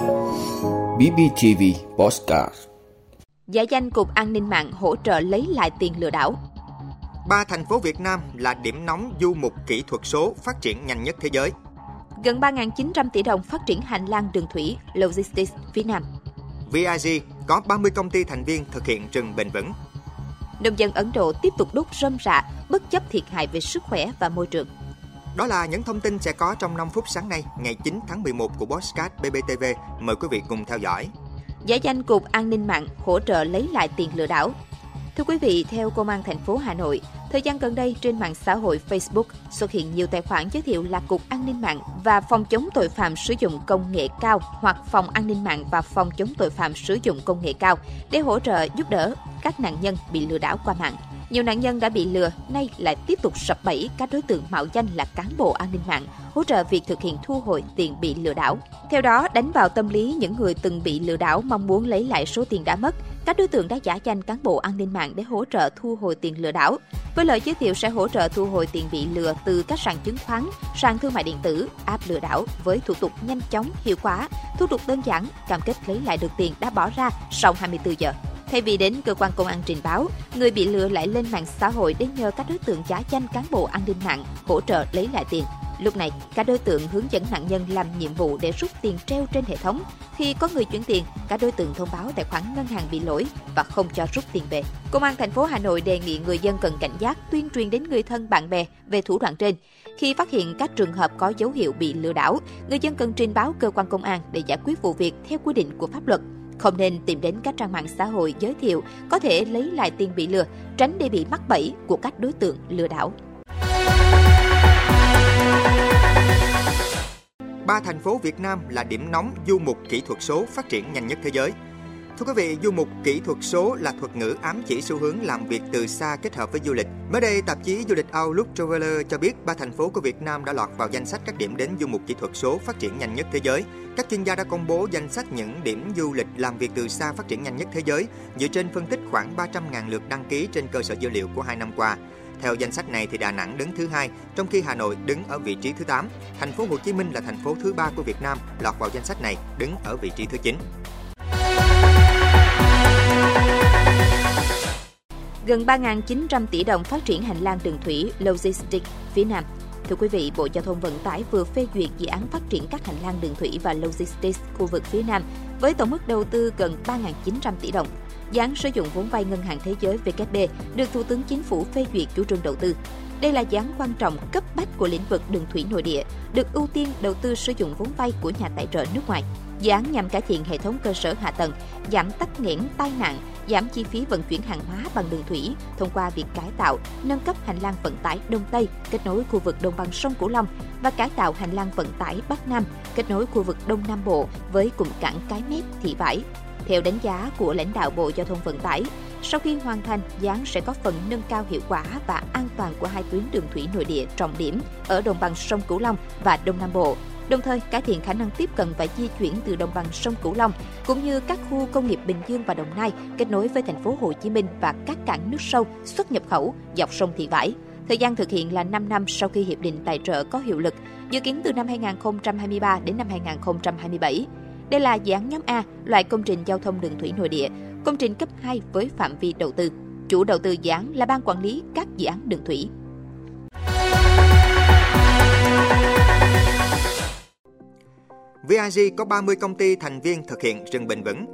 BBTV Postcard Giả danh Cục An ninh mạng hỗ trợ lấy lại tiền lừa đảo. Ba thành phố Việt Nam là điểm nóng du mục kỹ thuật số phát triển nhanh nhất thế giới. Gần 3.900 tỷ đồng phát triển hành lang đường thủy Logistics phía Nam. VIG có 30 công ty thành viên thực hiện rừng bền vững. Nông dân Ấn Độ tiếp tục đốt rơm rạ, bất chấp thiệt hại về sức khỏe và môi trường. Đó là những thông tin sẽ có trong 5 phút sáng nay, ngày 9 tháng 11 của Bosscat BBTV. Mời quý vị cùng theo dõi. Giả danh Cục An ninh mạng hỗ trợ lấy lại tiền lừa đảo. Thưa quý vị, theo Công an thành phố Hà Nội, thời gian gần đây trên mạng xã hội Facebook xuất hiện nhiều tài khoản giới thiệu là Cục An ninh mạng và Phòng chống tội phạm sử dụng công nghệ cao hoặc Phòng An ninh mạng và Phòng chống tội phạm sử dụng công nghệ cao để hỗ trợ giúp đỡ các nạn nhân bị lừa đảo qua mạng. Nhiều nạn nhân đã bị lừa, nay lại tiếp tục sập bẫy các đối tượng mạo danh là cán bộ an ninh mạng, hỗ trợ việc thực hiện thu hồi tiền bị lừa đảo. Theo đó, đánh vào tâm lý những người từng bị lừa đảo mong muốn lấy lại số tiền đã mất, các đối tượng đã giả danh cán bộ an ninh mạng để hỗ trợ thu hồi tiền lừa đảo. Với lời giới thiệu sẽ hỗ trợ thu hồi tiền bị lừa từ các sàn chứng khoán, sàn thương mại điện tử, app lừa đảo với thủ tục nhanh chóng, hiệu quả, thủ tục đơn giản, cam kết lấy lại được tiền đã bỏ ra sau 24 giờ. Thay vì đến cơ quan công an trình báo, người bị lừa lại lên mạng xã hội để nhờ các đối tượng giả danh cán bộ an ninh mạng hỗ trợ lấy lại tiền. Lúc này, các đối tượng hướng dẫn nạn nhân làm nhiệm vụ để rút tiền treo trên hệ thống. Khi có người chuyển tiền, các đối tượng thông báo tài khoản ngân hàng bị lỗi và không cho rút tiền về. Công an thành phố Hà Nội đề nghị người dân cần cảnh giác tuyên truyền đến người thân bạn bè về thủ đoạn trên. Khi phát hiện các trường hợp có dấu hiệu bị lừa đảo, người dân cần trình báo cơ quan công an để giải quyết vụ việc theo quy định của pháp luật. Không nên tìm đến các trang mạng xã hội giới thiệu có thể lấy lại tiền bị lừa, tránh để bị mắc bẫy của các đối tượng lừa đảo. Ba thành phố Việt Nam là điểm nóng du mục kỹ thuật số phát triển nhanh nhất thế giới. Thưa quý vị, du mục kỹ thuật số là thuật ngữ ám chỉ xu hướng làm việc từ xa kết hợp với du lịch. Mới đây, tạp chí du lịch Outlook Traveler cho biết ba thành phố của Việt Nam đã lọt vào danh sách các điểm đến du mục kỹ thuật số phát triển nhanh nhất thế giới. Các chuyên gia đã công bố danh sách những điểm du lịch làm việc từ xa phát triển nhanh nhất thế giới dựa trên phân tích khoảng 300.000 lượt đăng ký trên cơ sở dữ liệu của hai năm qua. Theo danh sách này thì Đà Nẵng đứng thứ hai, trong khi Hà Nội đứng ở vị trí thứ 8. Thành phố Hồ Chí Minh là thành phố thứ ba của Việt Nam lọt vào danh sách này, đứng ở vị trí thứ 9. Gần 3.900 tỷ đồng phát triển hành lang đường thủy Logistics phía Nam. Thưa quý vị, Bộ Giao thông Vận tải vừa phê duyệt dự án phát triển các hành lang đường thủy và logistics khu vực phía Nam với tổng mức đầu tư gần 3.900 tỷ đồng. Dự án sử dụng vốn vay Ngân hàng Thế giới VKB được Thủ tướng Chính phủ phê duyệt chủ trương đầu tư. Đây là dự án quan trọng cấp bách của lĩnh vực đường thủy nội địa, được ưu tiên đầu tư sử dụng vốn vay của nhà tài trợ nước ngoài. Dự án nhằm cải thiện hệ thống cơ sở hạ tầng, giảm tắc nghẽn tai nạn, giảm chi phí vận chuyển hàng hóa bằng đường thủy thông qua việc cải tạo, nâng cấp hành lang vận tải Đông Tây kết nối khu vực đồng bằng sông Cửu Long và cải tạo hành lang vận tải Bắc Nam kết nối khu vực Đông Nam Bộ với cụm cảng Cái Mép, Thị Vải. Theo đánh giá của lãnh đạo Bộ Giao thông Vận tải, sau khi hoàn thành, dự án sẽ có phần nâng cao hiệu quả và an toàn của hai tuyến đường thủy nội địa trọng điểm ở đồng bằng sông Cửu Long và Đông Nam Bộ, đồng thời cải thiện khả năng tiếp cận và di chuyển từ đồng bằng sông Cửu Long cũng như các khu công nghiệp Bình Dương và Đồng Nai kết nối với thành phố Hồ Chí Minh và các cảng nước sâu xuất nhập khẩu dọc sông Thị Vải. Thời gian thực hiện là 5 năm sau khi hiệp định tài trợ có hiệu lực, dự kiến từ năm 2023 đến năm 2027. Đây là dự án nhóm A, loại công trình giao thông đường thủy nội địa, công trình cấp 2 với phạm vi đầu tư. Chủ đầu tư dự án là ban quản lý các dự án đường thủy. VIG có 30 công ty thành viên thực hiện rừng bền vững.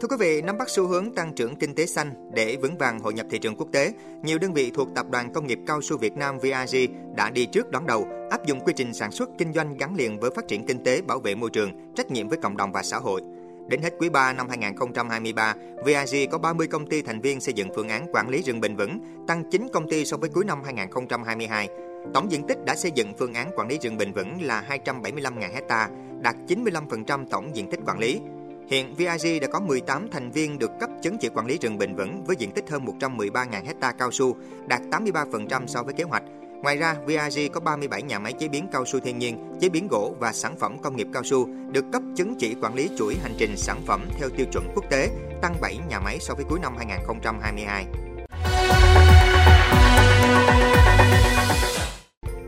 Thưa quý vị, nắm bắt xu hướng tăng trưởng kinh tế xanh để vững vàng hội nhập thị trường quốc tế, nhiều đơn vị thuộc Tập đoàn Công nghiệp Cao su Việt Nam VIG đã đi trước đón đầu, áp dụng quy trình sản xuất kinh doanh gắn liền với phát triển kinh tế, bảo vệ môi trường, trách nhiệm với cộng đồng và xã hội. Đến hết quý 3 năm 2023, VIG có 30 công ty thành viên xây dựng phương án quản lý rừng bền vững, tăng 9 công ty so với cuối năm 2022. Tổng diện tích đã xây dựng phương án quản lý rừng bền vững là 275.000 hecta, đạt 95% tổng diện tích quản lý. Hiện VIG đã có 18 thành viên được cấp chứng chỉ quản lý rừng bền vững với diện tích hơn 113.000 hecta cao su, đạt 83% so với kế hoạch. Ngoài ra, VIG có 37 nhà máy chế biến cao su thiên nhiên, chế biến gỗ và sản phẩm công nghiệp cao su được cấp chứng chỉ quản lý chuỗi hành trình sản phẩm theo tiêu chuẩn quốc tế, tăng 7 nhà máy so với cuối năm 2022.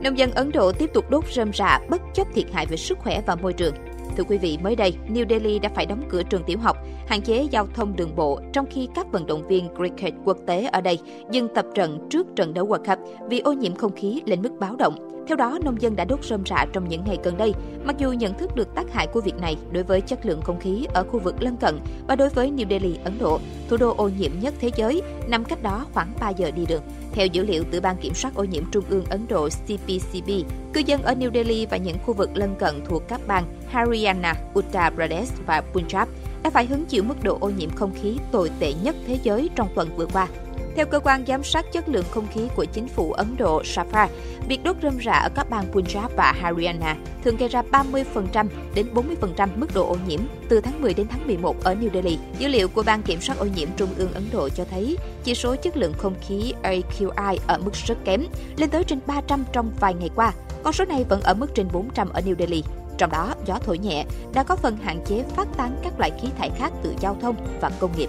Nông dân Ấn Độ tiếp tục đốt rơm rạ bất chấp thiệt hại về sức khỏe và môi trường. Thưa quý vị, mới đây, New Delhi đã phải đóng cửa trường tiểu học, hạn chế giao thông đường bộ, trong khi các vận động viên cricket quốc tế ở đây dừng tập trận trước trận đấu World Cup vì ô nhiễm không khí lên mức báo động. Theo đó, nông dân đã đốt rơm rạ trong những ngày gần đây, mặc dù nhận thức được tác hại của việc này đối với chất lượng không khí ở khu vực lân cận và đối với New Delhi, Ấn Độ, thủ đô ô nhiễm nhất thế giới, nằm cách đó khoảng 3 giờ đi đường. Theo dữ liệu từ Ban Kiểm soát ô nhiễm Trung ương Ấn Độ CPCB, cư dân ở New Delhi và những khu vực lân cận thuộc các bang Haryana, Uttar Pradesh và Punjab đã phải hứng chịu mức độ ô nhiễm không khí tồi tệ nhất thế giới trong tuần vừa qua. Theo cơ quan giám sát chất lượng không khí của chính phủ Ấn Độ Safar việc đốt rơm rạ ở các bang Punjab và Haryana thường gây ra 30% đến 40% mức độ ô nhiễm từ tháng 10 đến tháng 11 ở New Delhi. Dữ liệu của Ban Kiểm soát ô nhiễm Trung ương Ấn Độ cho thấy chỉ số chất lượng không khí AQI ở mức rất kém, lên tới trên 300 trong vài ngày qua. Con số này vẫn ở mức trên 400 ở New Delhi. Trong đó, gió thổi nhẹ đã có phần hạn chế phát tán các loại khí thải khác từ giao thông và công nghiệp.